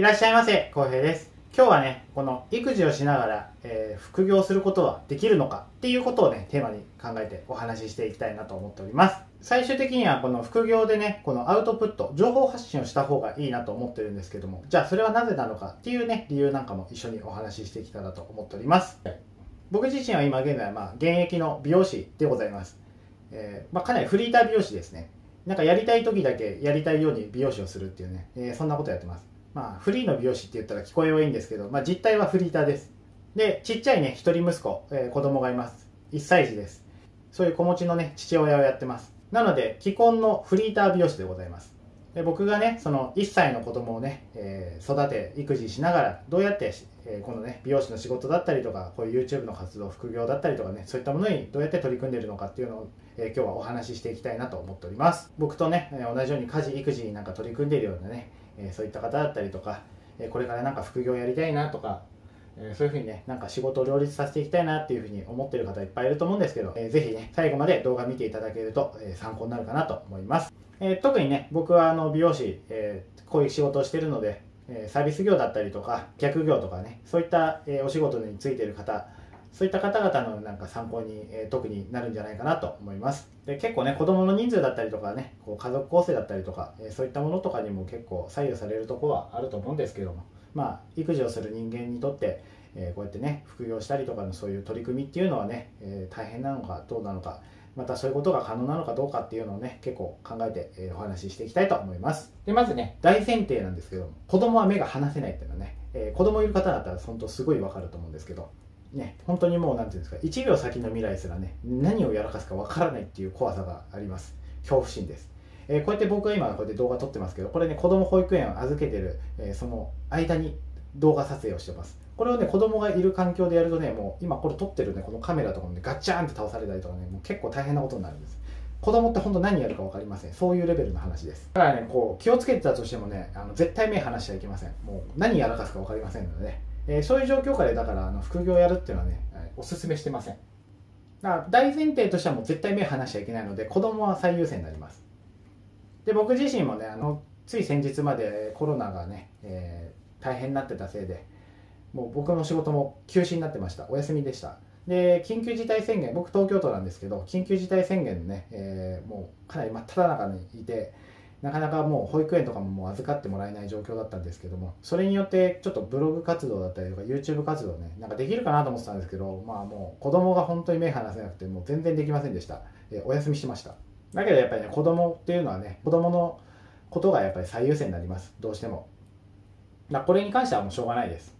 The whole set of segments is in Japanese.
いらっしゃいませ、浩平です。今日はね、この育児をしながら、えー副業することはできるのかっていうことをね、テーマに考えてお話ししていきたいなと思っております。最終的にはこの副業でね、このアウトプット、情報発信をした方がいいなと思ってるんですけども、じゃあそれはなぜなのかっていうね、理由なんかも一緒にお話ししていきたいなと思っております。僕自身は今現在、まあ、現役の美容師でございます。えーまあ、かなりフリーター美容師ですね。なんかやりたい時だけやりたいように美容師をするっていうね、えーそんなことやってます。まあ、フリーの美容師って言ったら聞こえはいいんですけど、まあ、実態はフリーターです。で、ちっちゃいね、一人息子、えー子供がいます。1歳児です。そういう子持ちのね、父親をやってます。なので、既婚のフリーター美容師でございます。で僕がね、その1歳の子供をね、えー育て、育児しながら、どうやって、えーこのね、美容師の仕事だったりとか、こういう YouTube の活動、副業だったりとかね、そういったものにどうやって取り組んでいるのかっていうのを、えー今日はお話ししていきたいなと思っております。僕とね、同じように家事、育児になんか取り組んでいるようなね、えそういった方だったりとか、えこれからなんか副業やりたいなとか、えそういうふうにね、なんか仕事を両立させていきたいなっていうふうに思ってる方いっぱいいると思うんですけど、えーぜひね、最後まで動画見ていただけると、え参考になるかなと思います。え特にね、僕はあの美容師、えこういう仕事をしてるので、サービス業だったりとか、逆業とかね、そういった、えお仕事についてる方、そういった方々のなんか参考に、えー特になるんじゃないかなと思います。で結構ね、子供の人数だったりとかね、こう家族構成だったりとか、えーそういったものとかにも結構左右されるとこはあると思うんですけども、まあ、育児をする人間にとって、えーこうやってね、副業したりとかのそういう取り組みっていうのはね、え大変なのかどうなのか、またそういうことが可能なのかどうかっていうのをね、結構考えて、えお話ししていきたいと思います。で、まずね、大前提なんですけども、子供は目が離せないっていうのはね、えー子供いる方だったら本当すごいわかると思うんですけど、ね、本当にもうなんていうんですか、1秒先の未来すらね、何をやらかすかわからないっていう怖さがあります。恐怖心です。えーこうやって僕は今こうやって動画撮ってますけど、これね、子供保育園を預けてる、えーその間に動画撮影をしてます。これをね、子供がいる環境でやるとね、もう今これ撮ってるね、このカメラとかもね、ガッチャーンって倒されたりとかね、もう結構大変なことになるんです。子供って本当何やるか分かりません。そういうレベルの話です。だからね、こう、気をつけてたとしてもね、あの絶対目離しちゃいけません。もう何やらかすか分かりませんのでね。えーそういう状況下で、だから、あの副業をやるっていうのはね、えーお勧めしてません。だから大前提としてはもう絶対目離しちゃいけないので、子供は最優先になります。で、僕自身もね、あの、つい先日までコロナがね、えー大変になってたせいで、もう僕の仕事も休止になってました。お休みでした。で、緊急事態宣言、僕東京都なんですけど、緊急事態宣言ね、えーもうかなり真っ只中にいて、なかなかもう保育園とかももう預かってもらえない状況だったんですけども、それによってちょっとブログ活動だったりとか YouTube 活動ね、なんかできるかなと思ってたんですけど、まあもう子供が本当に目離せなくて、もう全然できませんでした。えお休みしてました。だけどやっぱりね、子供っていうのはね、子供のことがやっぱり最優先になります。どうしても。だこれに関してはもうしょうがないです。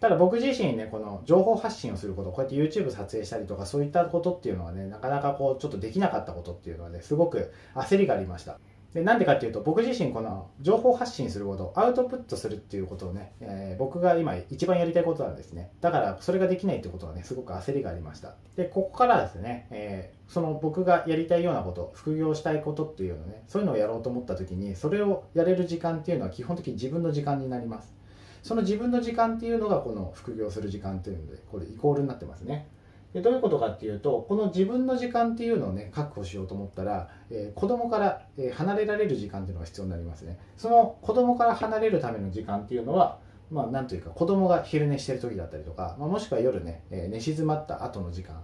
ただ僕自身ね、この情報発信をすること、こうやって YouTube 撮影したりとか、そういったことっていうのはね、なかなかこう、ちょっとできなかったことっていうのはね、すごく焦りがありました。でなんでかっていうと、僕自身この情報発信すること、アウトプットするっていうことをね、えー僕が今一番やりたいことなんですね。だから、それができないってことはね、すごく焦りがありました。で、ここからですね、えーその僕がやりたいようなこと、副業したいことっていうのね、そういうのをやろうと思った時に、それをやれる時間っていうのは基本的に自分の時間になります。その自分の時間っていうのがこの副業する時間っていうのでこれイコールになってますね。でどういうことかっていうとこの自分の時間っていうのをね確保しようと思ったら、えー子供から、え離れられる時間っていうのが必要になりますね。その子供から離れるための時間っていうのはまあなんというか子供が昼寝してる時だったりとか、まあ、もしくは夜ね、えー寝静まった後の時間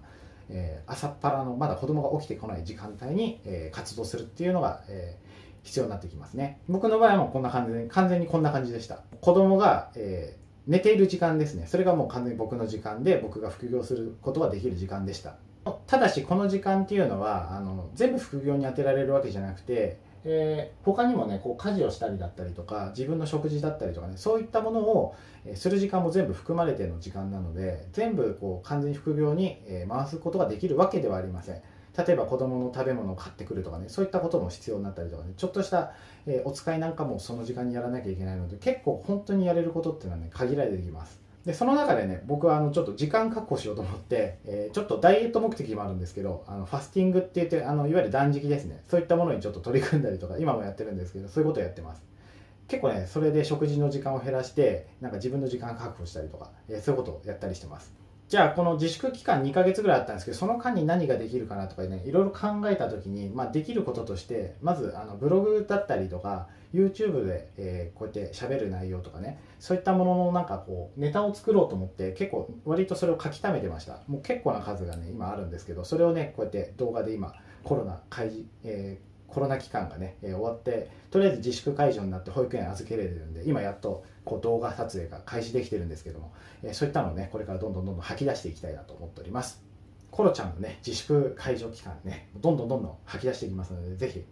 えー朝っぱらのまだ子供が起きてこない時間帯に、えー活動するっていうのが、えー必要になってきますね。僕の場合はもうこんな感じで完全にこんな感じでした。子供が、えー寝ている時間ですね。それがもう完全に僕の時間で僕が副業することができる時間でした。ただしこの時間っていうのはあの全部副業に充てられるわけじゃなくてえー他にもねこう家事をしたりだったりとか自分の食事だったりとかねそういったものを、えする時間も全部含まれての時間なので全部こう完全に副業に、え回すことができるわけではありません。例えば子供の食べ物を買ってくるとかねそういったことも必要になったりとかねちょっとした、えお使いなんかもその時間にやらなきゃいけないので結構本当にやれることっていうのはね限られてきます。でその中でね僕はあのちょっと時間確保しようと思って、えーちょっとダイエット目的もあるんですけどあのファスティングって言ってあのいわゆる断食ですね。そういったものにちょっと取り組んだりとか今もやってるんですけどそういうことをやってます。結構ねそれで食事の時間を減らしてなんか自分の時間確保したりとか、えーそういうことをやったりしてます。じゃあこの自粛期間2ヶ月ぐらいあったんですけどその間に何ができるかなとかねいろいろ考えた時に、まあ、できることとしてまずあのブログだったりとか YouTube で、えー、こうやって喋る内容とかねそういったもののなんかこうネタを作ろうと思って結構割とそれを書き溜めてました。もう結構な数がね今あるんですけどそれをねこうやって動画で今コロナ開示、えーコロナ期間がね、えー、終わってとりあえず自粛解除になって保育園預けれるんで今やっとこう動画撮影が開始できてるんですけども、えー、そういったのをねこれからどんどんどんどん吐き出していきたいなと思っております。コロちゃんのね自粛解除期間ねどんどんどんどん吐き出していきますので是非、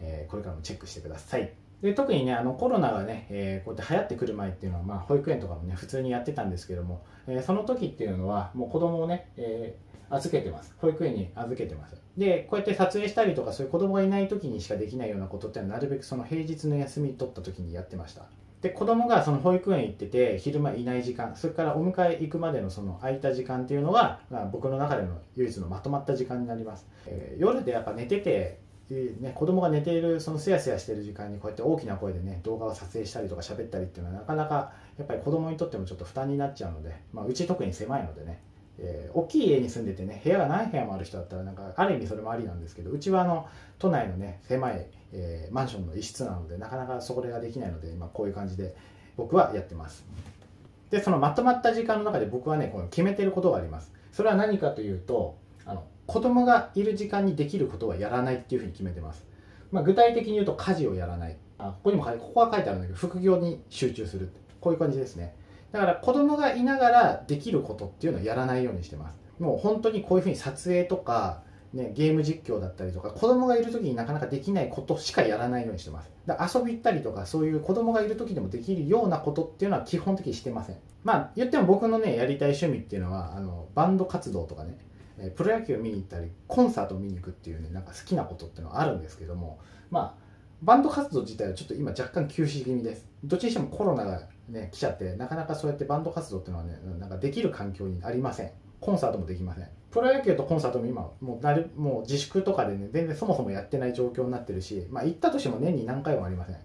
えー、これからもチェックしてください。で特にねあのコロナがね、えー、こうやって流行ってくる前っていうのは、まあ、保育園とかもね普通にやってたんですけども、えー、その時っていうのはもう子供をね、えー預けてます。保育園に預けてます。でこうやって撮影したりとかそういう子供がいない時にしかできないようなことってのはなるべくその平日の休み取った時にやってました。で子供がその保育園行ってて昼間いない時間それからお迎え行くまでのその空いた時間っていうのは、まあ、僕の中での唯一のまとまった時間になります、えー、夜でやっぱ寝ててね、子供が寝ているそのすやすやしている時間にこうやって大きな声でね動画を撮影したりとか喋ったりっていうのはなかなかやっぱり子供にとってもちょっと負担になっちゃうので、まあ、うち特に狭いのでねえー、大きい家に住んでてね部屋が何部屋もある人だったらなんかある意味それもありなんですけどうちはあの都内のね狭い、えー、マンションの一室なのでなかなかそれができないので今こういう感じで僕はやってます。でそのまとまった時間の中で僕はねこの決めてることがあります。それは何かというとあの子供がいる時間にできることはやらないっていうふうに決めてます、まあ、具体的に言うと家事をやらないあここにもここは書いてあるんだけど副業に集中するこういう感じですねだから子供がいながらできることっていうのをやらないようにしてます。もう本当にこういうふうに撮影とか、ね、ゲーム実況だったりとか子供がいる時になかなかできないことしかやらないようにしてます。だ遊び行ったりとかそういう子供がいる時でもできるようなことっていうのは基本的にしてません。まあ言っても僕のねやりたい趣味っていうのはあのバンド活動とかねプロ野球見に行ったりコンサート見に行くっていうねなんか好きなことっていうのはあるんですけどもまあバンド活動自体はちょっと今若干休止気味です。どっちにしてもコロナがね、来ちゃってなかなかそうやってバンド活動っていうのはねなんかできる環境にありません。コンサートもできません。プロ野球とコンサートも今もうなるもう自粛とかでね全然そもそもやってない状況になってるし、まあ、行ったとしても年に何回もありません。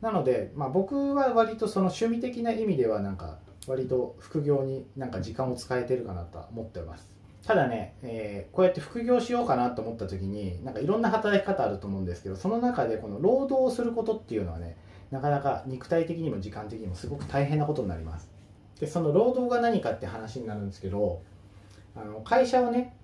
なので、まあ、僕は割とその趣味的な意味ではなんか割と副業になんか時間を使えてるかなとは思ってます。ただね、えー、こうやって副業しようかなと思った時になんかいろんな働き方あると思うんですけどその中でこの労働をすることっていうのはねなかなか肉体的にも時間的にもすごく大変なことになります。でその労働が何かって話になるんですけどあの会社をね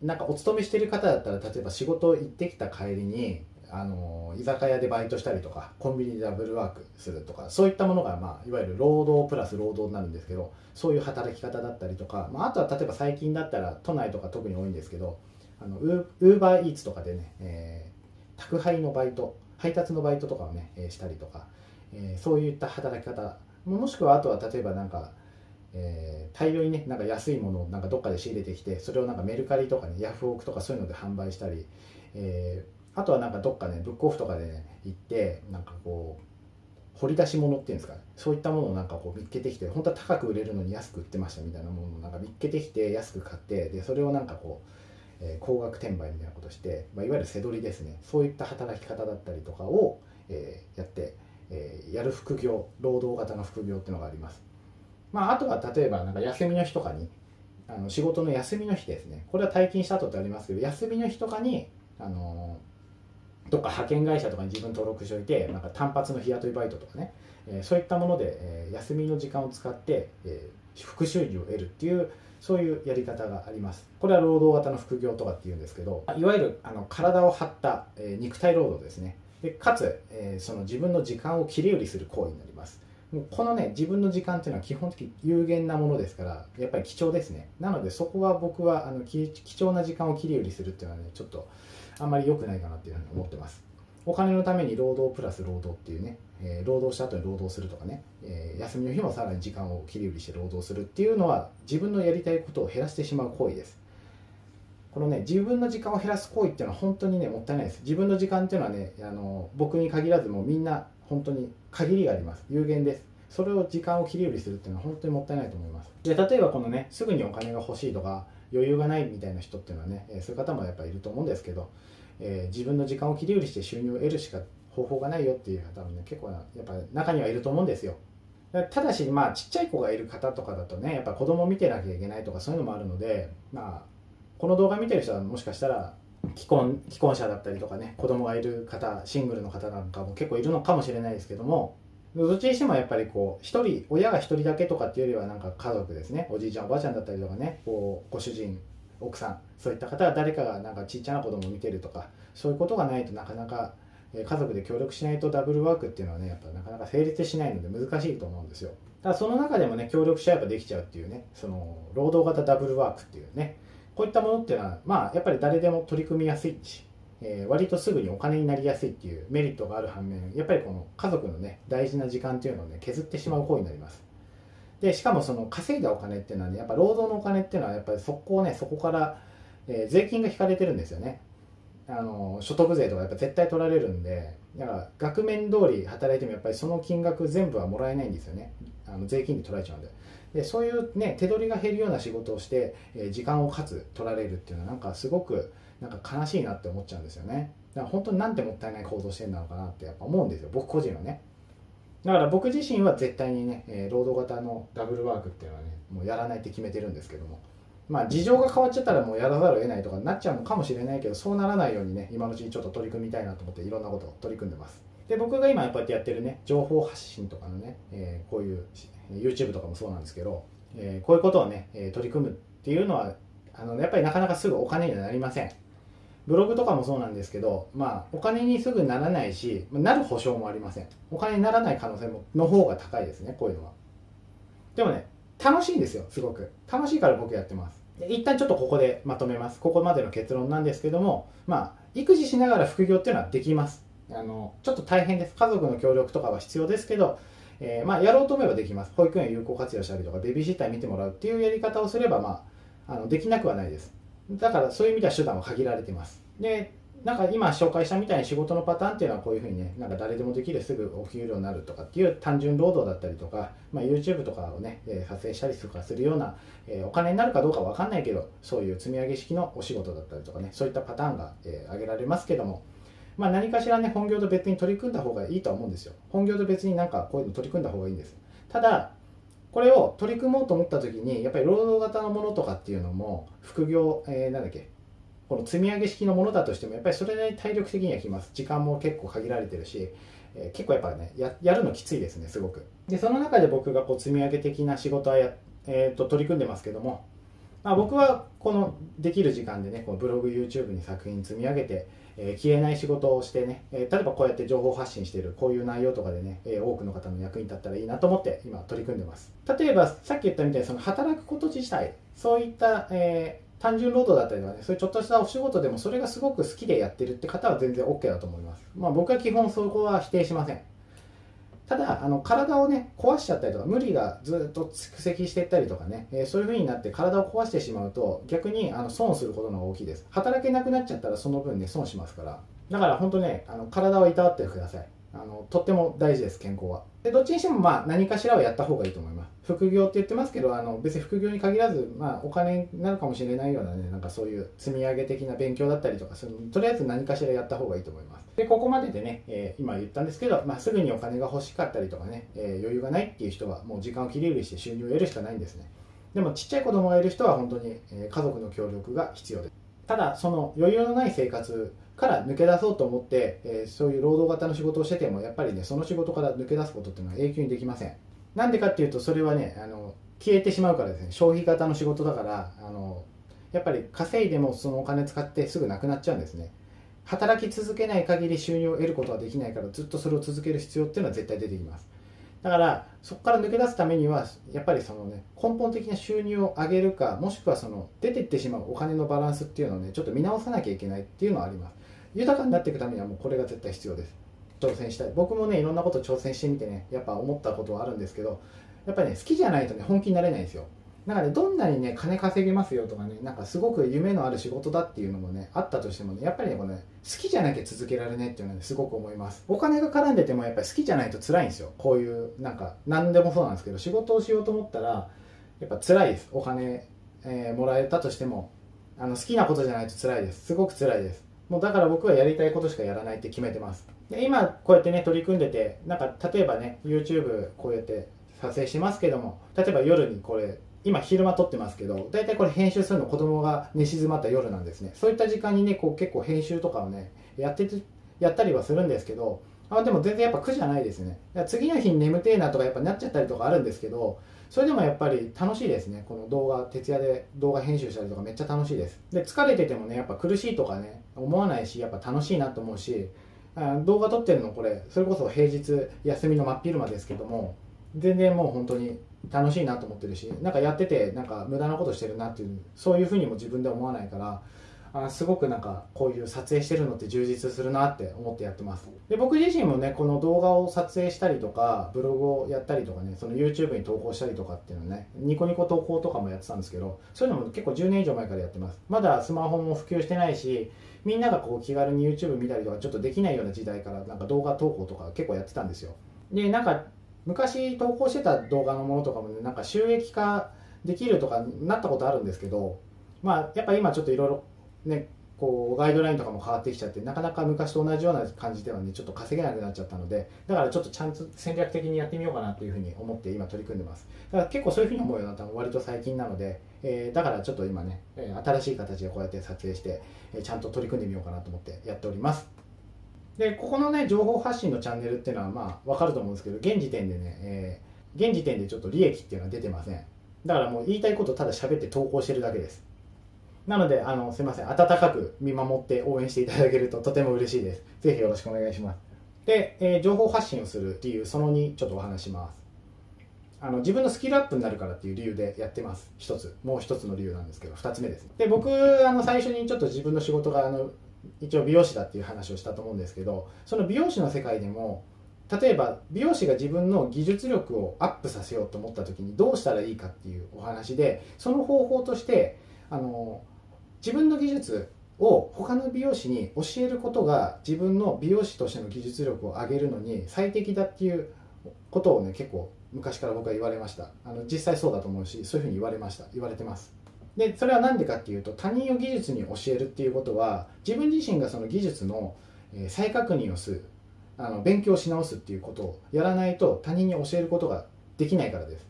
なんかお勤めしてる方だったら例えば仕事行ってきた帰りにあの居酒屋でバイトしたりとかコンビニでダブルワークするとかそういったものが、まあ、いわゆる労働プラス労働になるんですけどそういう働き方だったりとか、まあ、あとは例えば最近だったら都内とか特に多いんですけどあのウーバーイーツとかでね、えー、宅配のバイト配達のバイトとかをね、えー、したりとかえー、そういった働き方もしくはあとは例えばなんか、えー、大量にねなんか安いものをなんかどっかで仕入れてきてそれをなんかメルカリとかねヤフオクとかそういうので販売したり、えー、あとはなんかどっかねブックオフとかで、ね、行ってなんかこう掘り出し物っていうんですかね。そういったものをなんかこう見つけてきて本当は高く売れるのに安く売ってましたみたいなものをなんか見つけてきて安く買ってでそれをなんかこうえー、高額転売みたいなことして、まあ、いわゆる背取りですね。そういった働き方だったりとかを、えー、やってえー、やる副業労働型の副業っていうのがあります、まあ、あとは例えばなんか休みの日とかにあの仕事の休みの日ですね。これは退勤した後ってありますけど休みの日とかにあのどっか派遣会社とかに自分登録しておいてなんか単発の日雇いバイトとかね、えー、そういったもので、えー、休みの時間を使って、えー、副収入を得るっていうそういうやり方があります。これは労働型の副業とかっていうんですけどいわゆるあの体を張った、え肉体労働ですね。でかつ、え、その自分の時間を切り売りする行為になります。もうこのね自分の時間っていうのは基本的に有限なものですからやっぱり貴重ですね。なのでそこは僕はあの貴重な時間を切り売りするっていうのはねちょっとあんまり良くないかなっていうふうに思ってます。お金のために労働プラス労働っていうね、えー、労働した後に労働するとかね、えー、休みの日もさらに時間を切り売りして労働するっていうのは自分のやりたいことを減らしてしまう行為です。このね自分の時間を減らす行為っていうのは本当にねもったいないです。自分の時間っていうのはねあの僕に限らずもうみんな本当に限りがあります。有限です。それを時間を切り売りするっていうのは本当にもったいないと思います。で例えばこのねすぐにお金が欲しいとか余裕がないみたいな人っていうのはねそういう方もやっぱいると思うんですけど、えー、自分の時間を切り売りして収入を得るしか方法がないよっていう方もね結構やっぱ中にはいると思うんですよ。ただしまあちっちゃい子がいる方とかだとねやっぱ子供見てなきゃいけないとかそういうのもあるのでまあこの動画見てる人はもしかしたら既婚既婚者だったりとかね子供がいる方シングルの方なんかも結構いるのかもしれないですけどもどっちにしてもやっぱりこう一人親が一人だけとかっていうよりはなんか家族ですね。おじいちゃんおばあちゃんだったりとかね。こうご主人奥さんそういった方は誰かがなんかちっちゃな子供を見てるとかそういうことがないとなかなか家族で協力しないとダブルワークっていうのはねやっぱなかなか成立しないので難しいと思うんですよ。ただその中でもね協力し合えばできちゃうっていうねその労働型ダブルワークっていうねこういったものっていうのはまあやっぱり誰でも取り組みやすいしえー、割とすぐにお金になりやすいっていうメリットがある反面やっぱりこの家族のね大事な時間っていうのをね削ってしまう行為になります。でしかもその稼いだお金っていうのはねやっぱ労働のお金っていうのはやっぱりそこをねそこから、えー、税金が引かれてるんですよね。あの所得税とかやっぱ絶対取られるんでだから額面通り働いてもやっぱりその金額全部はもらえないんですよね。あの税金で取られちゃうんで。でそういうね手取りが減るような仕事をして、えー、時間をかつ取られるっていうのはなんかすごくなんか悲しいなって思っちゃうんですよね。だから本当になんてもったいない行動してんだのかなってやっぱ思うんですよ。僕個人はね。だから僕自身は絶対にね、えー、労働型のダブルワークっていうのはねもうやらないって決めてるんですけども。まあ事情が変わっちゃったらもうやらざるを得ないとかなっちゃうのかもしれないけどそうならないようにね今のうちにちょっと取り組みたいなと思っていろんなことを取り組んでます。で僕が今こうやってやってるね情報発信とかのね、えー、こういう YouTube とかもそうなんですけど、えー、こういうことをね、え取り組むっていうのはあのやっぱりなかなかすぐお金にはなりません。ブログとかもそうなんですけど、まあ、お金にすぐならないし、なる保証もありません。お金にならない可能性もの方が高いですね、こういうのは。でもね、楽しいんですよ、すごく。楽しいから僕やってます。で一旦ちょっとここでまとめます。ここまでの結論なんですけども、まあ、育児しながら副業っていうのはできます。あの、ちょっと大変です。家族の協力とかは必要ですけど、えー、まあ、やろうと思えばできます。保育園有効活用したりとか、ベビーシッター見てもらうっていうやり方をすれば、まあ、あのできなくはないです。だからそういう意味では手段は限られています。で、なんか今紹介したみたいに仕事のパターンっていうのはこういうふうにね、なんか誰でもできるすぐお給料になるとかっていう単純労働だったりとか、まあ、YouTube とかをね、えー、撮影したりとかするような、えー、お金になるかどうかわかんないけど、そういう積み上げ式のお仕事だったりとかね、そういったパターンが、えー、挙げられますけども、まあ、何かしらね、本業と別に取り組んだ方がいいと思うんですよ。本業と別になんかこういうの取り組んだ方がいいんです。ただ、これを取り組もうと思った時に、やっぱり労働型のものとかっていうのも、副業、えー、なんだっけ、この積み上げ式のものだとしてもやっぱりそれなりに体力的にはきます。時間も結構限られてるし、えー、結構やっぱねやるのきついですねすごく。でその中で僕がこう積み上げ的な仕事はや、えーと、取り組んでますけども、まあ、僕はこのできる時間でねこのブログ YouTube に作品積み上げて、えー、消えない仕事をしてね、え例えばこうやって情報発信しているこういう内容とかでね、え多くの方の役に立ったらいいなと思って今取り組んでます例えばさっき言ったみたいにその働くこと自体そういった、え単純労働だったりとかね、そういうちょっとしたお仕事でもそれがすごく好きでやってるって方は全然 OK だと思います。まあ僕は基本そこは否定しません。ただ、あの体をね、壊しちゃったりとか、無理がずっと蓄積していったりとかね、えー、そういう風になって体を壊してしまうと、逆にあの損することが大きいです。働けなくなっちゃったらその分ね、損しますから。だから本当ね、あの体をいたわってください。あのとっても大事です、健康は。でどっちにしてもまあ何かしらはやった方がいいと思います。副業って言ってますけど、あの別に副業に限らず、まあ、お金になるかもしれないようなね、なんかそういう積み上げ的な勉強だったりとかそのとりあえず何かしらやった方がいいと思います。で、ここまででね、えー、今言ったんですけど、まあ、すぐにお金が欲しかったりとかね、えー、余裕がないっていう人はもう時間を切り売りして収入を得るしかないんですね。でもちっちゃい子供がいる人は本当に、え家族の協力が必要です。ただ、その余裕のない生活から抜け出そうと思って、えー、そういう労働型の仕事をしててもやっぱりねその仕事から抜け出すことっていうのは永久にできません。なんでかっていうとそれはねあの消えてしまうからですね。消費型の仕事だからあのやっぱり稼いでもそのお金使ってすぐなくなっちゃうんですね。働き続けない限り収入を得ることはできないからずっとそれを続ける必要っていうのは絶対出てきます。だからそこから抜け出すためにはやっぱりそのね根本的な収入を上げるかもしくはその出ていってしまうお金のバランスっていうのをねちょっと見直さなきゃいけないっていうのはあります。豊かになっていくためにはもうこれが絶対必要です。挑戦したい。僕もねいろんなこと挑戦してみてねやっぱ思ったことはあるんですけどやっぱりね好きじゃないとね本気になれないんですよ。なんかねどんなにね金稼げますよとかねなんかすごく夢のある仕事だっていうのもねあったとしてもねやっぱりねこのね好きじゃなきゃ続けられないっていうのはねすごく思います。お金が絡んでてもやっぱり好きじゃないと辛いんですよ。こういうなんか何でもそうなんですけど仕事をしようと思ったらやっぱ辛いです。お金、えー、もらえたとしてもあの好きなことじゃないと辛いです。すごく辛いです。もうだから僕はやりたいことしかやらないって決めてます。で今こうやってね取り組んでてなんか例えばね YouTube こうやって撮影しますけども例えば夜にこれ今昼間撮ってますけど大体これ編集するの子供が寝静まった夜なんですね。そういった時間にねこう結構編集とかをねやっててやったりはするんですけどあでも全然やっぱ苦じゃないですね。次の日に眠てえなとかやっぱなっちゃったりとかあるんですけどそれでもやっぱり楽しいですね。この動画徹夜で動画編集したりとかめっちゃ楽しいです。で疲れててもねやっぱ苦しいとかね思わないしやっぱ楽しいなと思うし動画撮ってるのこれそれこそ平日休みの真っ昼間ですけども全然もう本当に楽しいなと思ってるしなんかやっててなんか無駄なことしてるなっていうそういうふうにも自分で思わないからあすごくなんかこういう撮影してるのって充実するなって思ってやってます。で僕自身もねこの動画を撮影したりとかブログをやったりとかねその YouTube に投稿したりとかっていうのねニコニコ投稿とかもやってたんですけどそういうのも結構10年以上前からやってます。まだスマホも普及してないしみんながこう気軽に YouTube 見たりとかちょっとできないような時代からなんか動画投稿とか結構やってたんですよ。でなんか昔投稿してた動画のものとかもねなんか収益化できるとかなったことあるんですけどまあやっぱ今ちょっといろいろねこうガイドラインとかも変わってきちゃってなかなか昔と同じような感じではねちょっと稼げなくなっちゃったのでだからちょっとちゃんと戦略的にやってみようかなというふうに思って今取り組んでます。だから結構そういうふうに思うようになったのは割と最近なので、えー、だからちょっと今ね新しい形でこうやって撮影してえちゃんと取り組んでみようかなと思ってやっております。でここのね情報発信のチャンネルっていうのはまあ分かると思うんですけど現時点でね、えー、現時点でちょっと利益っていうのは出てませんだからもう言いたいことただ喋って投稿してるだけですなので、あの、すみません。温かく見守って応援していただけるととても嬉しいです。ぜひよろしくお願いします。で、えー、情報発信をするっていう、その2、ちょっとお話します。あの、自分のスキルアップになるからっていう理由でやってます。一つ。もう一つの理由なんですけど、二つ目です。で、僕、あの、最初にちょっと自分の仕事が、あの、一応美容師だっていう話をしたと思うんですけど、その美容師の世界でも、例えば美容師が自分の技術力をアップさせようと思った時にどうしたらいいかっていうお話でその方法としてあの自分の技術を他の美容師に教えることが自分の美容師としての技術力を上げるのに最適だっていうことをね結構昔から僕は言われました。あの実際そうだと思うしそういうふうに言われました。言われてます。でそれは何でかっていうと他人を技術に教えるっていうことは自分自身がその技術の再確認をするあの勉強し直すっていうことをやらないと他人に教えることができないからです。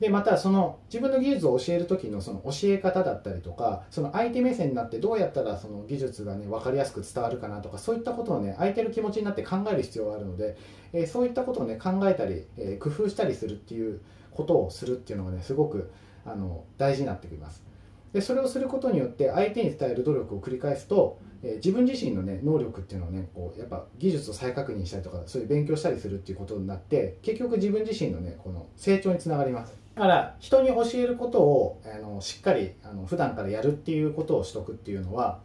でまたその自分の技術を教える時のその教え方だったりとかその相手目線になってどうやったらその技術がね分かりやすく伝わるかなとかそういったことをね相手の気持ちになって考える必要があるので、えー、そういったことをね考えたり、えー、工夫したりするっていうことをするっていうのがねすごくあの大事になってきます。でそれをすることによって相手に伝える努力を繰り返すと、えー、自分自身のね能力っていうのをねこうやっぱ技術を再確認したりとかそういう勉強したりするっていうことになって結局自分自身のねこの成長につながります。だから人に教えることをあのしっかりあの普段からやるっていうことをしとくっていうのは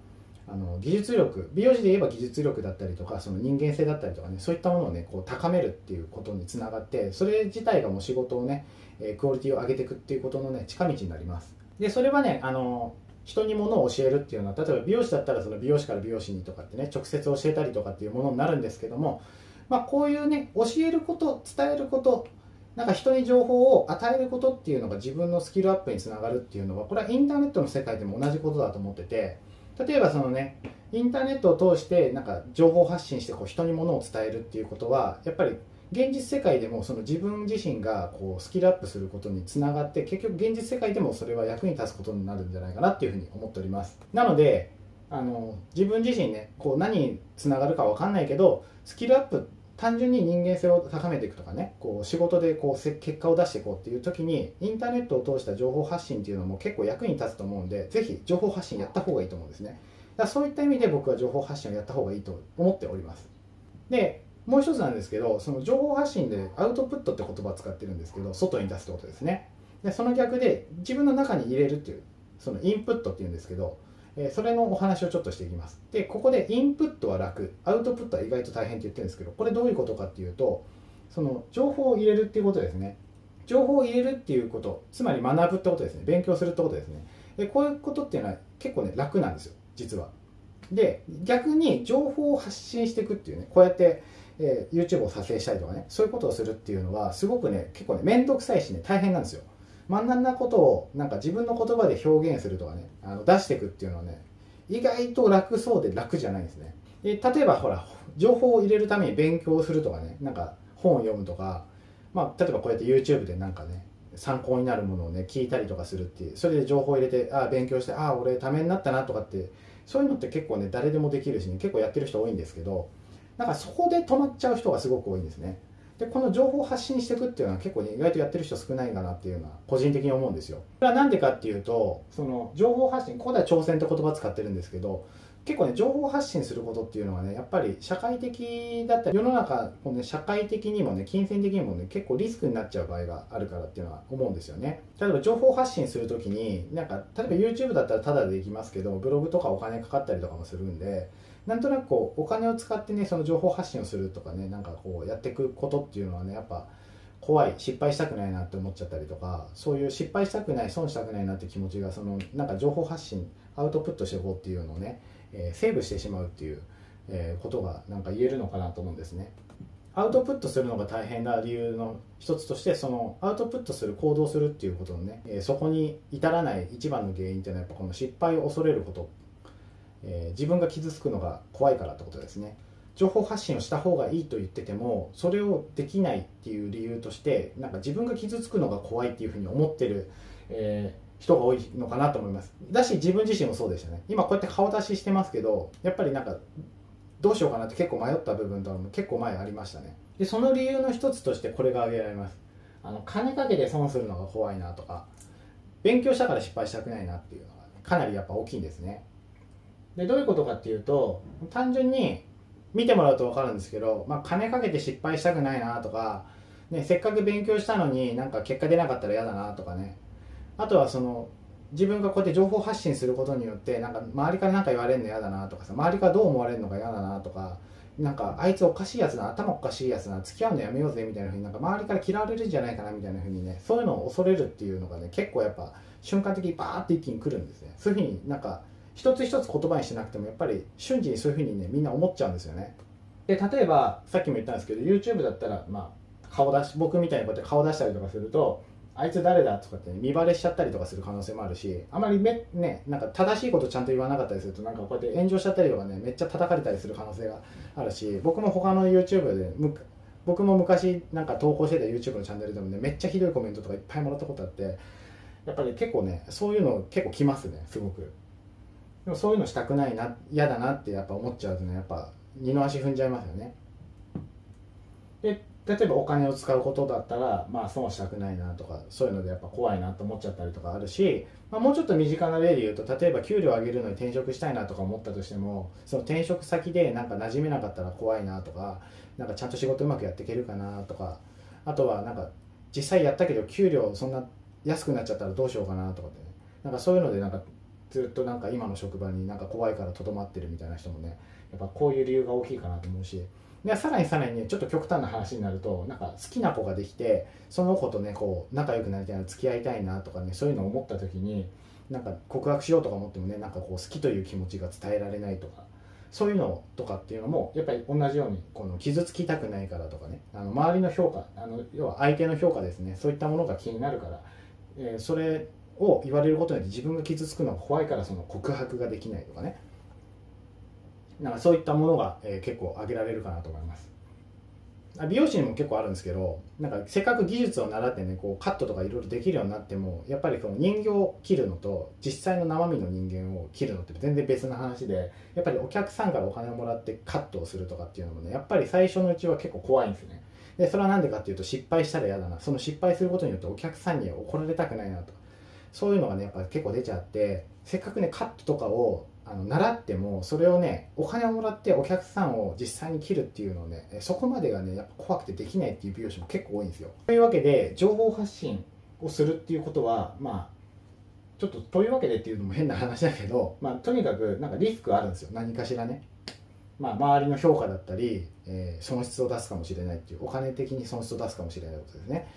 あの技術力美容師で言えば技術力だったりとかその人間性だったりとかねそういったものをねこう高めるっていうことにつながってそれ自体がもう仕事をね、えクオリティを上げていくっていうことのね近道になります。でそれはねあの人にものを教えるっていうのは例えば美容師だったらその美容師から美容師にとかってね直接教えたりとかっていうものになるんですけどもまあこういうね教えること伝えることなんか人に情報を与えることっていうのが自分のスキルアップにつながるっていうのはこれはインターネットの世界でも同じことだと思ってて例えばそのねインターネットを通してなんか情報発信してこう人にものを伝えるっていうことはやっぱり現実世界でもその自分自身がこうスキルアップすることにつながって結局現実世界でもそれは役に立つことになるんじゃないかなっていうふうに思っております。なのであの自分自身ねこう何につながるか分かんないけどスキルアップ単純に人間性を高めていくとかねこう仕事でこう結果を出していこうっていう時にインターネットを通した情報発信っていうのも結構役に立つと思うんでぜひ情報発信やった方がいいと思うんですね。だそういった意味で僕は情報発信をやった方がいいと思っております。でもう一つなんですけどその情報発信でアウトプットって言葉を使ってるんですけど外に出すってことですねでその逆で自分の中に入れるっていうそのインプットっていうんですけどえそれのお話をちょっとしていきます。で、ここでインプットは楽、アウトプットは意外と大変って言ってるんですけど、これどういうことかっていうと、その情報を入れるっていうことですね。情報を入れるっていうこと、つまり学ぶってことですね。勉強するってことですね。で、こういうことっていうのは結構ね、楽なんですよ、実は。で、逆に情報を発信していくっていうね、こうやって、えー、YouTube を撮影したりとかね、そういうことをするっていうのは、すごくね、結構ね、めんどくさいしね、大変なんですよ。学んだことをなんか自分の言葉で表現するとかねあの出していくっていうのはね意外と楽そうで楽じゃないんですねで例えばほら情報を入れるために勉強するとかねなんか本を読むとかまあ、例えばこうやって YouTube でなんかね参考になるものをね聞いたりとかするっていうそれで情報を入れてああ勉強してああ俺ためになったなとかってそういうのって結構ね誰でもできるしね結構やってる人多いんですけどなんかそこで止まっちゃう人がすごく多いんですね。でこの情報を発信していくっていうのは結構ね意外とやってる人少ないかなっていうのは個人的に思うんですよ。これは何でかっていうとその情報発信ここでは挑戦って言葉使ってるんですけど結構ね情報発信することっていうのはねやっぱり社会的だったり世の中この、ね、社会的にもね金銭的にもね結構リスクになっちゃう場合があるからっていうのは思うんですよね。例えば情報発信するときになんか例えば YouTube だったらタダでできますけどブログとかお金かかったりとかもするんでなんとなくこうお金を使ってねその情報発信をするとかねなんかこうやっていくことっていうのはねやっぱ怖い失敗したくないなって思っちゃったりとかそういう失敗したくない損したくないなって気持ちがそのなんか情報発信アウトプットしていこうっていうのをねえー、セーブしてしまうっていう、えー、ことがなんか言えるのかなと思うんですね。アウトプットするのが大変な理由の一つとしてそのアウトプットする行動するっていうことのね、えー、そこに至らない一番の原因っていうのはやっぱこの失敗を恐れること、えー、自分が傷つくのが怖いからってことですね。情報発信をした方がいいと言っててもそれをできないっていう理由としてなんか自分が傷つくのが怖いっていうふうに思ってる、えー人が多いのかなと思います。だし自分自身もそうでしたね。今こうやって顔出ししてますけどやっぱりなんかどうしようかなって結構迷った部分とかも結構前ありましたね。でその理由の一つとしてこれが挙げられます。あの金かけて損するのが怖いなとか勉強したから失敗したくないなっていうのが、ねかなりやっぱ大きいんですね。でどういうことかっていうと単純に見てもらうと分かるんですけど、まあ、金かけて失敗したくないなとか、ね、せっかく勉強したのになんか結果出なかったら嫌だなとかね。あとはその自分がこうやって情報発信することによってなんか周りから何か言われるの嫌だなとかさ周りからどう思われるのか嫌だなとかなんかあいつおかしいやつだ頭おかしいやつだ付き合うのやめようぜみたいなふうになんか周りから嫌われるんじゃないかなみたいなふうにねそういうのを恐れるっていうのがね結構やっぱ瞬間的にバーって一気に来るんですね。そういうふうになんか一つ一つ言葉にしなくてもやっぱり瞬時にそういうふうにねみんな思っちゃうんですよね。で例えばさっきも言ったんですけど YouTube だったらまあ顔出し僕みたいにこうやって顔出したりとかするとあいつ誰だとかって、ね、見バレしちゃったりとかする可能性もあるしあまりめ、ね、なんか正しいことちゃんと言わなかったりするとなんかこうやって炎上しちゃったりとかねめっちゃ叩かれたりする可能性があるし僕も他の YouTube で僕も昔なんか投稿してた YouTube のチャンネルでもねめっちゃひどいコメントとかいっぱいもらったことあってやっぱり結構ねそういうの結構きますねすごくでもそういうのしたくないな嫌だなってやっぱ思っちゃうとねやっぱ二の足踏んじゃいますよね。で例えばお金を使うことだったら、まあ、損したくないなとかそういうのでやっぱ怖いなと思っちゃったりとかあるし、まあ、もうちょっと身近な例で言うと例えば給料上げるのに転職したいなとか思ったとしてもその転職先でなんか馴染めなかったら怖いなとかなんかちゃんと仕事うまくやっていけるかなとかあとはなんか実際やったけど給料そんな安くなっちゃったらどうしようかなとかってね。なんかそういうのでなんかずっとなんか今の職場になんか怖いからとどまってるみたいな人もねやっぱこういう理由が大きいかなと思うし。でさらにさらにねちょっと極端な話になるとなんか好きな子ができてその子とねこう仲良くなりたいな付き合いたいなとかねそういうのを思った時になんか告白しようとか思ってもねなんかこう好きという気持ちが伝えられないとかそういうのとかっていうのもやっぱり同じようにこの傷つきたくないからとかねあの周りの評価あの要は相手の評価ですねそういったものが気になるから、えー、それを言われることによって自分が傷つくのが怖いからその告白ができないとかね。なんかそういったものが、えー、結構挙げられるかなと思います。美容師にも結構あるんですけどなんかせっかく技術を習ってねこうカットとかいろいろできるようになってもやっぱりこの人形を切るのと実際の生身の人間を切るのって全然別な話でやっぱりお客さんからお金をもらってカットをするとかっていうのもねやっぱり最初のうちは結構怖いんですね。でそれは何でかっていうと失敗したら嫌だな。その失敗することによってお客さんに怒られたくないなと。そういうのがねやっぱ結構出ちゃってせっかくねカットとかをあの習ってもそれをねお金をもらってお客さんを実際に切るっていうのをねそこまでがねやっぱ怖くてできないっていう美容師も結構多いんですよ。というわけで情報発信をするっていうことはまあちょっとというわけでっていうのも変な話だけど、まあ、とにかくなんかリスクあるんですよ。何かしらね。まあ、周りの評価だったり、えー、損失を出すかもしれないっていうお金的に損失を出すかもしれないことですね、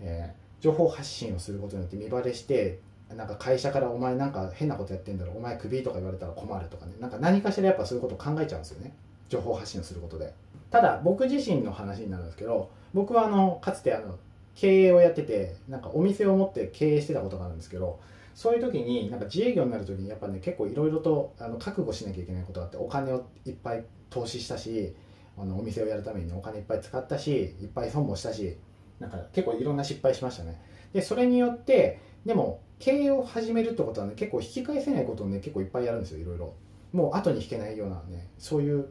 えー、情報発信をすることによって見バレしてなんか会社からお前なんか変なことやってんだろお前クビとか言われたら困るとかね。なんか何かしらやっぱそういうこと考えちゃうんですよね。情報発信をすることで。ただ僕自身の話になるんですけど僕はあのかつてあの経営をやっててなんかお店を持って経営してたことがあるんですけどそういう時になんか自営業になる時にやっぱね結構いろいろとあの覚悟しなきゃいけないことがあってお金をいっぱい投資したしあのお店をやるためにお金いっぱい使ったしいっぱい損もしたしなんか結構いろんな失敗しましたね。でそれによってでも経営を始めるってことはね結構引き返せないことをね結構いっぱいやるんですよいろいろ。もう後に引けないようなねそういう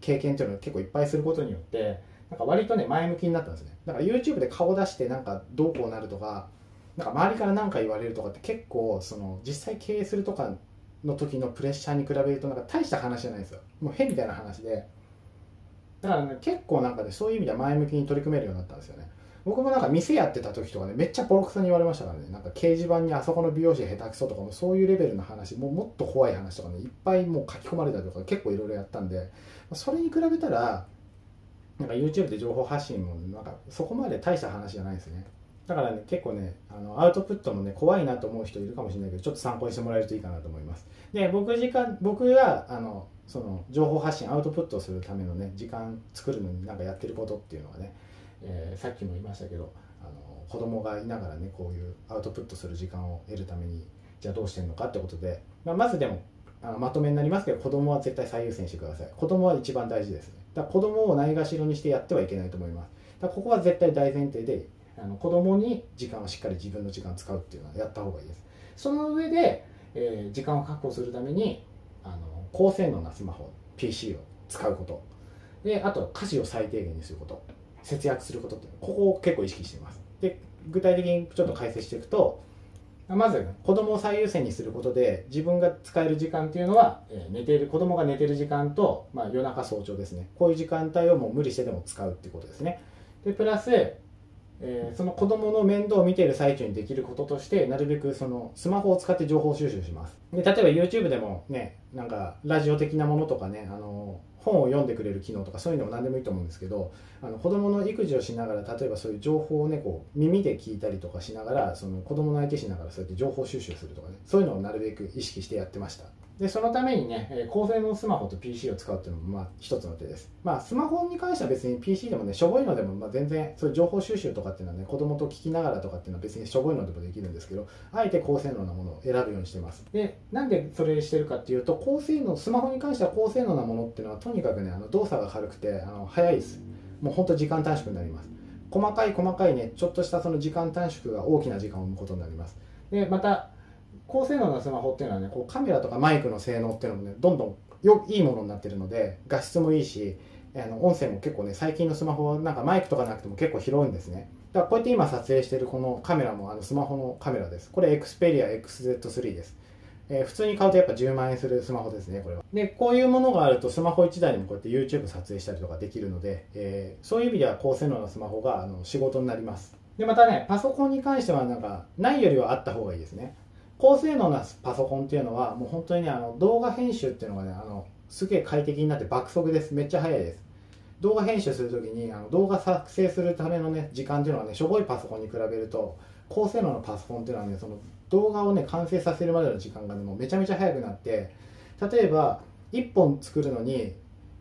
経験っていうのを結構いっぱいすることによってなんか割とね前向きになったんですね。だから YouTube で顔出してなんかどうこうなるとかなんか周りから何か言われるとかって結構その実際経営するとかの時のプレッシャーに比べるとなんか大した話じゃないんですよ。もう変みたいな話で。だからね結構なんかねそういう意味では前向きに取り組めるようになったんですよね。僕もなんか店やってた時とかねめっちゃボロクソに言われましたからね。なんか掲示板にあそこの美容師下手くそとかもそういうレベルの話もうもっと怖い話とかねいっぱいもう書き込まれたりとか結構いろいろやったんでそれに比べたらなんか YouTube で情報発信もなんかそこまで大した話じゃないですね。だからね結構ねあのアウトプットもね怖いなと思う人いるかもしれないけどちょっと参考にしてもらえるといいかなと思います。で僕時間僕があのその情報発信アウトプットするためのね時間作るのになんかやってることっていうのはね、えー、さっきも言いましたけどあの子供がいながらねこういうアウトプットする時間を得るためにじゃあどうしてるのかってことで、まあ、まずでもあのまとめになりますけど子供は絶対最優先してください。子供は一番大事ですね。だ子供をないがしろにしてやってはいけないと思います。だここは絶対大前提であの子供に時間をしっかり自分の時間を使うっていうのはやった方がいいです。その上で、えー、時間を確保するためにあの高性能なスマホ PC を使うこと。であと家事を最低限にすること。節約することってここを結構意識してます。で具体的にちょっと解説していくとまず子供を最優先にすることで自分が使える時間っていうのは、え寝ている子供が寝てる時間と、まあ、夜中早朝ですね。こういう時間帯をもう無理してでも使うっていうことですね。でプラス、えー、その子供の面倒を見ている最中にできることとしてなるべくそのスマホを使って情報収集します。で例えば YouTube でもねなんかラジオ的なものとかねあの本を読んでくれる機能とかそういうのも何でもいいと思うんですけどあの子供の育児をしながら例えばそういう情報をねこう耳で聞いたりとかしながらその子供の相手しながらそうやって情報収集するとかねそういうのをなるべく意識してやってました。でそのためにね高性能スマホと PC を使うっていうのもまあ一つの手です。まあスマホに関しては別に PC でもねしょぼいのでもまあ全然そういう情報収集とかっていうのはね子供と聞きながらとかっていうのは別にしょぼいのでもできるんですけどあえて高性能なものを選ぶようにしてます。でなんでそれしてるかっていうと高性能スマホに関しては高性能なものっていうのはとにかくねあの動作が軽くてあの早いです。もうほんと時間短縮になります。細かい細かいねちょっとしたその時間短縮が大きな時間を生むことになります。でまた高性能なスマホっていうのはねこうカメラとかマイクの性能っていうのもねどんどんよいいものになってるので画質もいいしあの音声も結構ね最近のスマホはなんかマイクとかなくても結構広いんですねだからこうやって今撮影してるこのカメラもあのスマホのカメラですこれ Xperia XZ3 ですえー、普通に買うとやっぱ10万円するスマホですね、これは。で、こういうものがあるとスマホ1台でもこうやって YouTube 撮影したりとかできるので、えー、そういう意味では高性能なスマホがあの仕事になります。で、またね、パソコンに関してはなんか、ないよりはあった方がいいですね。高性能なパソコンっていうのはもう本当にねあの動画編集っていうのがねあのすげえ快適になって爆速です。めっちゃ速いです。動画編集するときにあの動画作成するためのね時間っていうのはねしょぼいパソコンに比べると高性能なパソコンっていうのはねその動画をね完成させるまでの時間がねもうめちゃめちゃ速くなって例えば1本作るのに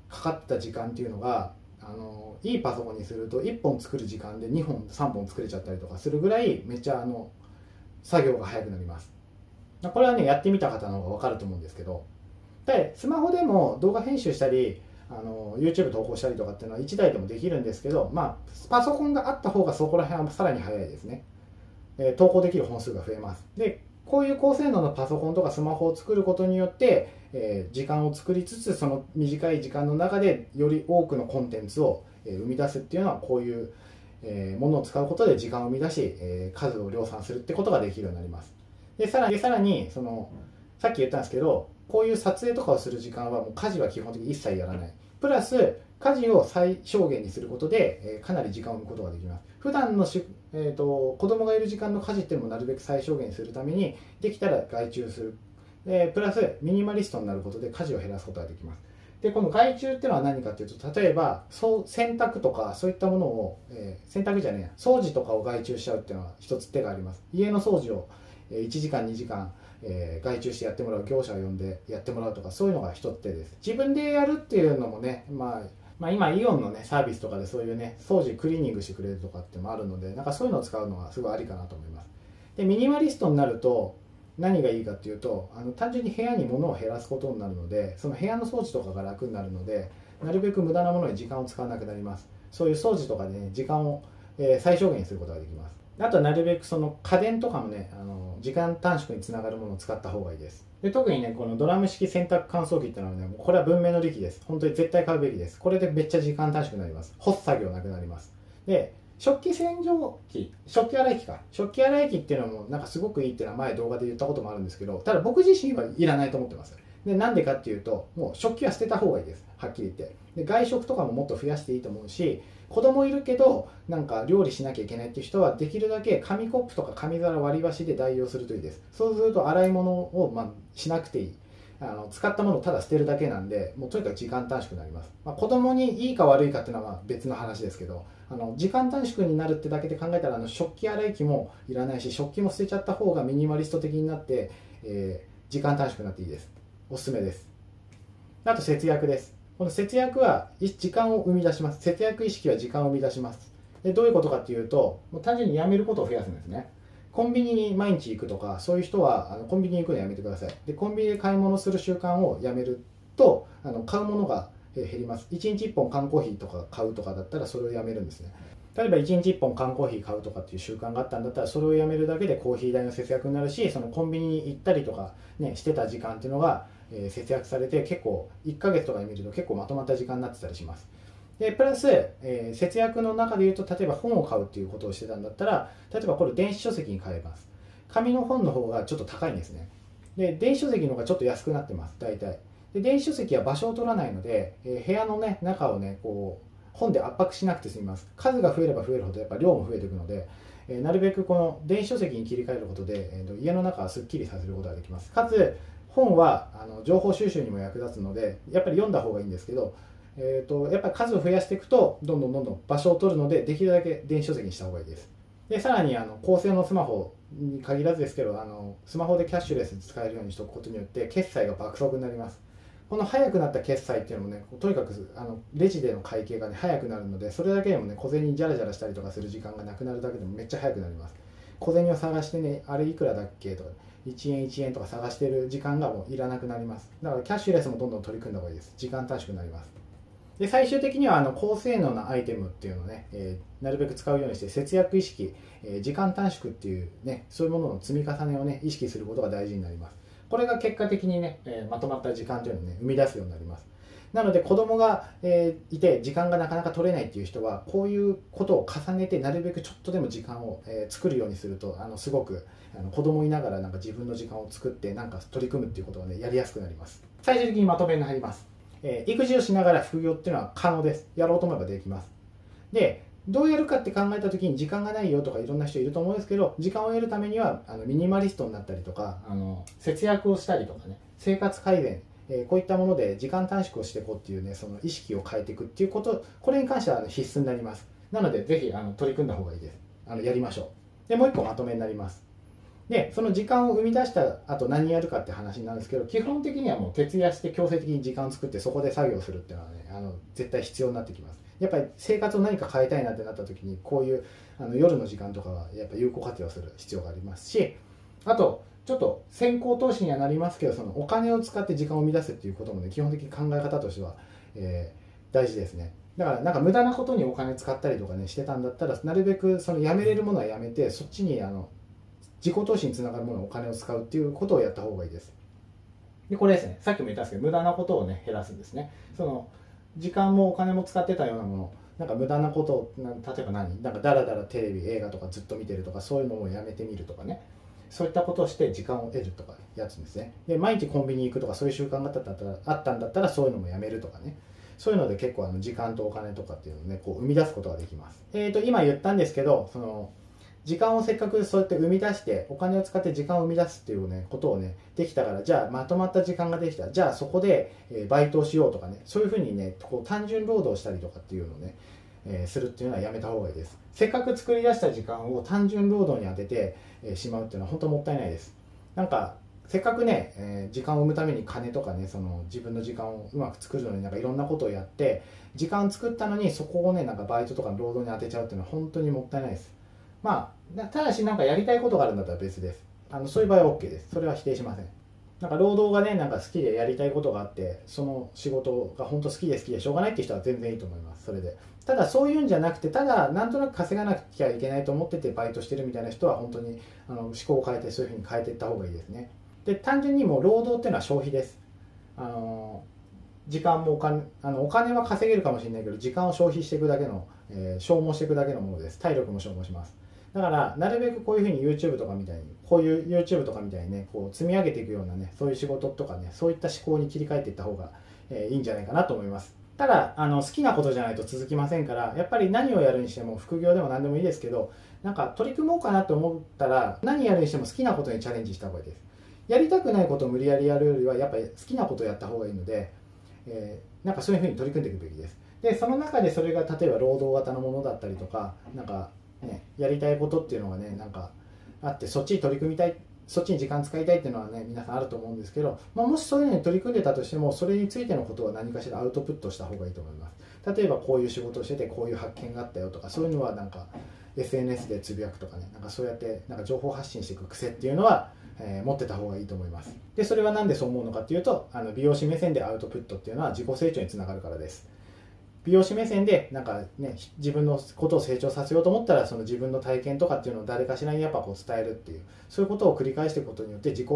かかった時間っていうのがあのいいパソコンにすると1本作る時間で2本3本作れちゃったりとかするぐらいめっちゃあの作業が速くなります。これはねやってみた方の方が分かると思うんですけど。でスマホでも動画編集したりあの YouTube 投稿したりとかっていうのは1台でもできるんですけど、まあ、パソコンがあった方がそこら辺はさらに早いですね、えー、投稿できる本数が増えます。でこういう高性能なパソコンとかスマホを作ることによって、えー、時間を作りつつその短い時間の中でより多くのコンテンツを、え生み出すっていうのはこういう、えものを使うことで時間を生み出し、え数を量産するってことができるようになります。でさらにさらにそのさっき言ったんですけどこういう撮影とかをする時間はもう家事は基本的に一切やらない。プラス家事を最小限にすることで、えー、かなり時間を生むことができます。普段のし、えーと、子供がいる時間の家事っていうのもなるべく最小限にするためにできたら外注する、えー、プラスミニマリストになることで家事を減らすことができます。でこの外注っていうのは何かっていうと例えばそう洗濯とかそういったものを、えー、洗濯じゃねえ掃除とかを外注しちゃうっていうのは一つ手があります。家の掃除を1時間2時間、えー、外注してやってもらう業者を呼んでやってもらうとかそういうのが一手です。自分でやるっていうのもね、まあ、まあ今イオンのねサービスとかでそういうね掃除クリーニングしてくれるとかってもあるのでなんかそういうのを使うのはすごいありかなと思います。でミニマリストになると何がいいかっていうとあの単純に部屋に物を減らすことになるのでその部屋の掃除とかが楽になるのでなるべく無駄なものに時間を使わなくなります。そういう掃除とかでね時間をえー、最小限にすることができます。あとはなるべくその家電とかもねあの時間短縮につながるものを使った方がいいです。で特にねこのドラム式洗濯乾燥機ってのはねこれは文明の利器です。本当に絶対買うべきです。これでめっちゃ時間短縮になります。干す作業なくなります。で食器洗浄機食器洗い機か。食器洗い機っていうのもなんかすごくいいっていうのは前動画で言ったこともあるんですけどただ僕自身はいらないと思ってます。でなんでかっていうともう食器は捨てた方がいいです。はっきり言って。で外食とかももっと増やしていいと思うし子供いるけどなんか料理しなきゃいけないっていう人はできるだけ紙コップとか紙皿割り箸で代用するといいです。そうすると洗い物を、ま、しなくていい。あの使ったものをただ捨てるだけなんでもうとにかく時間短縮になります、まあ、子供にいいか悪いかっていうのは別の話ですけどあの時間短縮になるってだけで考えたらあの食器洗い機もいらないし食器も捨てちゃった方がミニマリスト的になって、えー、時間短縮になっていいです。おすすめです。あと節約です。この節約は時間を生み出します。節約意識は時間を生み出します。でどういうことかっていうともう単純にやめることを増やすんですね。コンビニに毎日行くとかそういう人はあのコンビニに行くのやめてください。でコンビニで買い物する習慣をやめるとあの買うものが減ります。1日1本缶コーヒーとか買うとかだったらそれをやめるんですね。例えば1日1本缶コーヒー買うとかっていう習慣があったんだったらそれをやめるだけでコーヒー代の節約になるしそのコンビニに行ったりとか、ね、してた時間っていうのが、え、節約されて結構1ヶ月とかで見ると結構まとまった時間になってたりします。でプラス、えー、節約の中で言うと例えば本を買うっていうことをしてたんだったら例えばこれ電子書籍に変えます。紙の本の方がちょっと高いんですね。で電子書籍の方がちょっと安くなってます大体。で電子書籍は場所を取らないので、えー、部屋の、ね、中をねこう本で圧迫しなくて済みます。数が増えれば増えるほどやっぱ量も増えていくので、え、なるべくこの電子書籍に切り替えることで、えーと、家の中はすっきりさせることができます。かつ本はあの情報収集にも役立つのでやっぱり読んだ方がいいんですけどえーと、やっぱり数を増やしていくとどんどんどんどん場所を取るのでできるだけ電子書籍にした方がいいです。でさらにあの高性能スマホに限らずですけどあのスマホでキャッシュレスに使えるようにしておくことによって決済が爆速になります。この早くなった決済っていうのもねとにかくあのレジでの会計がね早くなるのでそれだけでもね小銭にジャラジャラしたりとかする時間がなくなるだけでもめっちゃ早くなります。小銭を探してねあれいくらだっけとか1円1円とか探してる時間がもういらなくなります。だからキャッシュレスもどんどん取り組んだ方がいいです。時間短縮になります。で最終的にはあの高性能なアイテムっていうのをね、えー、なるべく使うようにして節約意識、えー、時間短縮っていうねそういうものの積み重ねをね意識することが大事になります。これが結果的にね、えー、まとまった時間というのをね生み出すようになります。なので子供が、えー、いて時間がなかなか取れないっていう人はこういうことを重ねてなるべくちょっとでも時間を、えー、作るようにするとあのすごくあの子供いながらなんか自分の時間を作ってなんか取り組むっていうことがねやりやすくなります最終的にまとめに入りますえー、育児をしながら副業っていうのは可能です。やろうと思えばできます。で、どうやるかって考えた時に時間がないよとかいろんな人いると思うんですけど、時間を得るためにはあのミニマリストになったりとか、あの節約をしたりとかね、生活改善、え、こういったもので時間短縮をしていこうっていうね、その意識を変えていくっていうこと、これに関しては必須になります。なので、ぜひあの取り組んだ方がいいです。あのやりましょう。で、もう一個まとめになります。でその時間を生み出した後何やるかって話なんですけど基本的にはもう徹夜して強制的に時間を作ってそこで作業するっていうのはねあの絶対必要になってきますやっぱり生活を何か変えたいなってなった時にこういうあの夜の時間とかはやっぱ有効活用する必要がありますしあとちょっと先行投資にはなりますけどそのお金を使って時間を生み出すっていうこともね基本的に考え方としては、えー、大事ですね。だからなんか無駄なことにお金使ったりとかねしてたんだったらなるべくそのやめれるものはやめてそっちにあの自己投資につながるものお金を使うっていうことをやった方がいいです。でこれですねさっきも言ったんですけど無駄なことをね減らすんですね。その時間もお金も使ってたようなものなんか無駄なことを例えば何？なんかダラダラテレビ映画とかずっと見てるとかそういうのをやめてみるとかね。そういったことをして時間を得るとかやつですね。で毎日コンビニ行くとかそういう習慣があったあったんだったらそういうのもやめるとかね。そういうので結構あの時間とお金とかっていうのをねこう生み出すことができます。えっ、ー、と今言ったんですけどその時間をせっかくそうやって生み出してお金を使って時間を生み出すっていうねことをねできたからじゃあまとまった時間ができた。じゃあそこで、えバイトをしようとかねそういうふうにねこう単純労働したりとかっていうのをね、えー、するっていうのはやめた方がいいです。せっかく作り出した時間を単純労働に当てて、しまうっていうのは本当もったいないです。なんかせっかくね、えー、時間を生むために金とかねその自分の時間をうまく作るのになんかいろんなことをやって時間作ったのにそこをねなんかバイトとか労働に当てちゃうっていうのは本当にもったいないです。まあただしなんかやりたいことがあるんだったら別です。あのそういう場合は OK です。それは否定しません。なんか労働がねなんか好きでやりたいことがあってその仕事が本当好きで好きでしょうがないって人は全然いいと思いますそれで。ただそういうんじゃなくてただなんとなく稼がなきゃいけないと思っててバイトしてるみたいな人は本当にあの思考を変えてそういうふうに変えていった方がいいですね。で単純にもう労働っていうのは消費です。あの時間もお金あのお金は稼げるかもしれないけど時間を消費していくだけの、えー、消耗していくだけのものです。体力も消耗します。だからなるべくこういうふうに YouTube とかみたいにこういう YouTube とかみたいにねこう積み上げていくようなねそういう仕事とかねそういった思考に切り替えていった方が、えー、いいんじゃないかなと思います。ただあの好きなことじゃないと続きませんからやっぱり何をやるにしても副業でも何でもいいですけどなんか取り組もうかなと思ったら何やるにしても好きなことにチャレンジした方がいいです。やりたくないことを無理やりやるよりはやっぱり好きなことをやった方がいいので、えー、なんかそういうふうに取り組んでいくべきです。でその中でそれが例えば労働型のものだったりとかなんかね、やりたいことっていうのがねなんかあってそっちに取り組みたいそっちに時間使いたいっていうのはね皆さんあると思うんですけど、まあ、もしそういうのに取り組んでたとしてもそれについてのことは何かしらアウトプットした方がいいと思います。例えばこういう仕事をしててこういう発見があったよとかそういうのはなんか SNS でつぶやくとかねなんかそうやってなんか情報発信していく癖っていうのは、えー、持ってた方がいいと思います。でそれは何でそう思うのかっていうとあの美容師目線でアウトプットっていうのは自己成長につながるからです。美容師目線でなんかね自分のことを成長させようと思ったらその自分の体験とかっていうのを誰かしらにやっぱこう伝えるっていうそういうことを繰り返していくことによって自己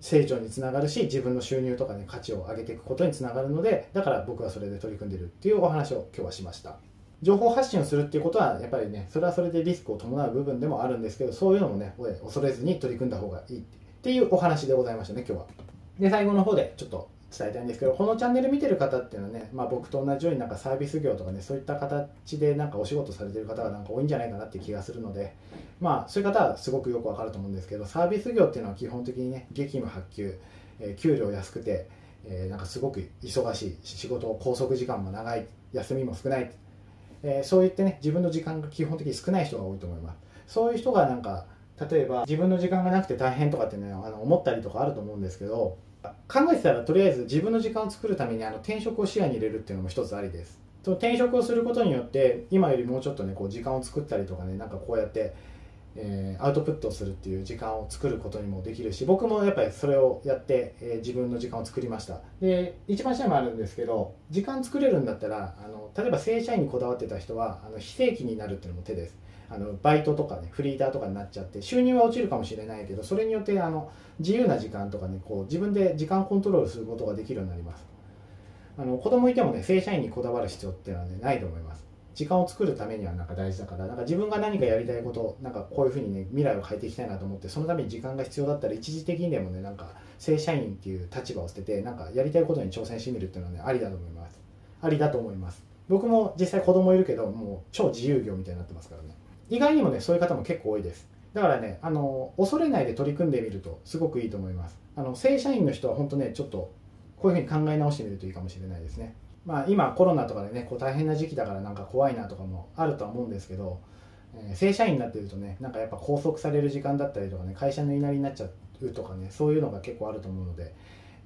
成長につながるし自分の収入とかね価値を上げていくことにつながるのでだから僕はそれで取り組んでるっていうお話を今日はしました。情報発信をするっていうことはやっぱりねそれはそれでリスクを伴う部分でもあるんですけどそういうのもね恐れずに取り組んだ方がいいっていうお話でございましたね今日は。で最後の方でちょっと伝えたいんですけどこのチャンネル見てる方っていうのはね、まあ、僕と同じようになんかサービス業とかねそういった形でなんかお仕事されてる方がなんか多いんじゃないかなって気がするのでまあそういう方はすごくよくわかると思うんですけどサービス業っていうのは基本的にね激務発給、えー、給料安くて、えー、なんかすごく忙しい仕事拘束時間も長い休みも少ない、えー、そういってね自分の時間が基本的に少ない人が多いと思います。そういう人がなんか例えば自分の時間がなくて大変とかってねあの思ったりとかあると思うんですけど考えてたらとりあえず自分の時間を作るためにあの転職を視野に入れるっていうのも一つありです。その転職をすることによって今よりもうちょっとねこう時間を作ったりとかねなんかこうやって、えー、アウトプットをするっていう時間を作ることにもできるし僕もやっぱりそれをやって、えー、自分の時間を作りました。で一番下にもあるんですけど時間作れるんだったらあの例えば正社員にこだわってた人はあの非正規になるっていうのも手です。あのバイトとかねフリーターとかになっちゃって収入は落ちるかもしれないけどそれによってあの自由な時間とかねこう自分で時間コントロールすることができるようになります。あの子供いてもね正社員にこだわる必要っていうのはねないと思います。時間を作るためにはなんか大事だからなんか自分が何かやりたいことなんかこういうふうにね未来を変えていきたいなと思ってそのために時間が必要だったら一時的にでもねなんか正社員っていう立場を捨ててなんかやりたいことに挑戦してみるっていうのはねありだと思います。ありだと思います。僕も実際子供いるけどもう超自由業みたいになってますからね。意外にもねそういう方も結構多いです。だからねあの恐れないで取り組んでみるとすごくいいと思います。あの正社員の人は本当ねちょっとこういうふうに考え直してみるといいかもしれないですね。まあ今コロナとかでねこう大変な時期だからなんか怖いなとかもあるとは思うんですけど、えー、正社員になってるとねなんかやっぱ拘束される時間だったりとかね会社の言いなりになっちゃうとかねそういうのが結構あると思うので、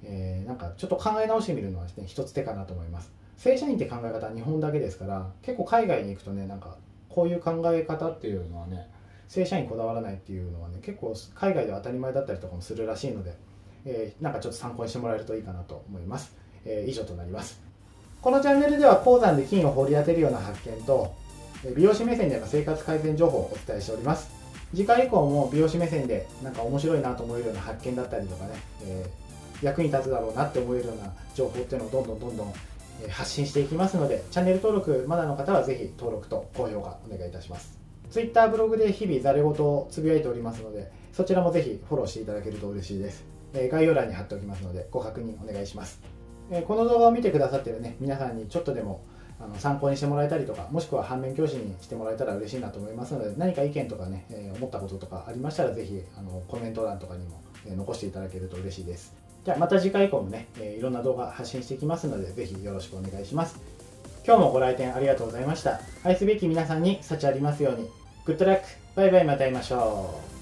えー、なんかちょっと考え直してみるのはね一つ手かなと思います。正社員って考え方は日本だけですから結構海外に行くとねなんかこういう考え方っていうのはね正社員こだわらないっていうのはね結構海外では当たり前だったりとかもするらしいので、えー、なんかちょっと参考にしてもらえるといいかなと思います、えー、以上となります。このチャンネルでは鉱山で金を掘り当てるような発見と美容師目線での生活改善情報をお伝えしております。次回以降も美容師目線でなんか面白いなと思えるような発見だったりとかね、えー、役に立つだろうなって思えるような情報っていうのをどんどんどんどん発信していきますのでチャンネル登録まだの方はぜひ登録と高評価お願いいたします。Twitter ブログで日々ざれ言をつぶやいておりますのでそちらもぜひフォローしていただけると嬉しいです。概要欄に貼っておきますのでご確認お願いします。この動画を見てくださってるね皆さんにちょっとでもあの参考にしてもらえたりとかもしくは反面教師にしてもらえたら嬉しいなと思いますので何か意見とかね、え思ったこととかありましたらぜひあのコメント欄とかにも、え残していただけると嬉しいです。じゃあまた次回以降もね、えいろんな動画発信していきますので、ぜひよろしくお願いします。今日もご来店ありがとうございました。愛すべき皆さんに幸ありますように。グッドラックバイバイまた会いましょう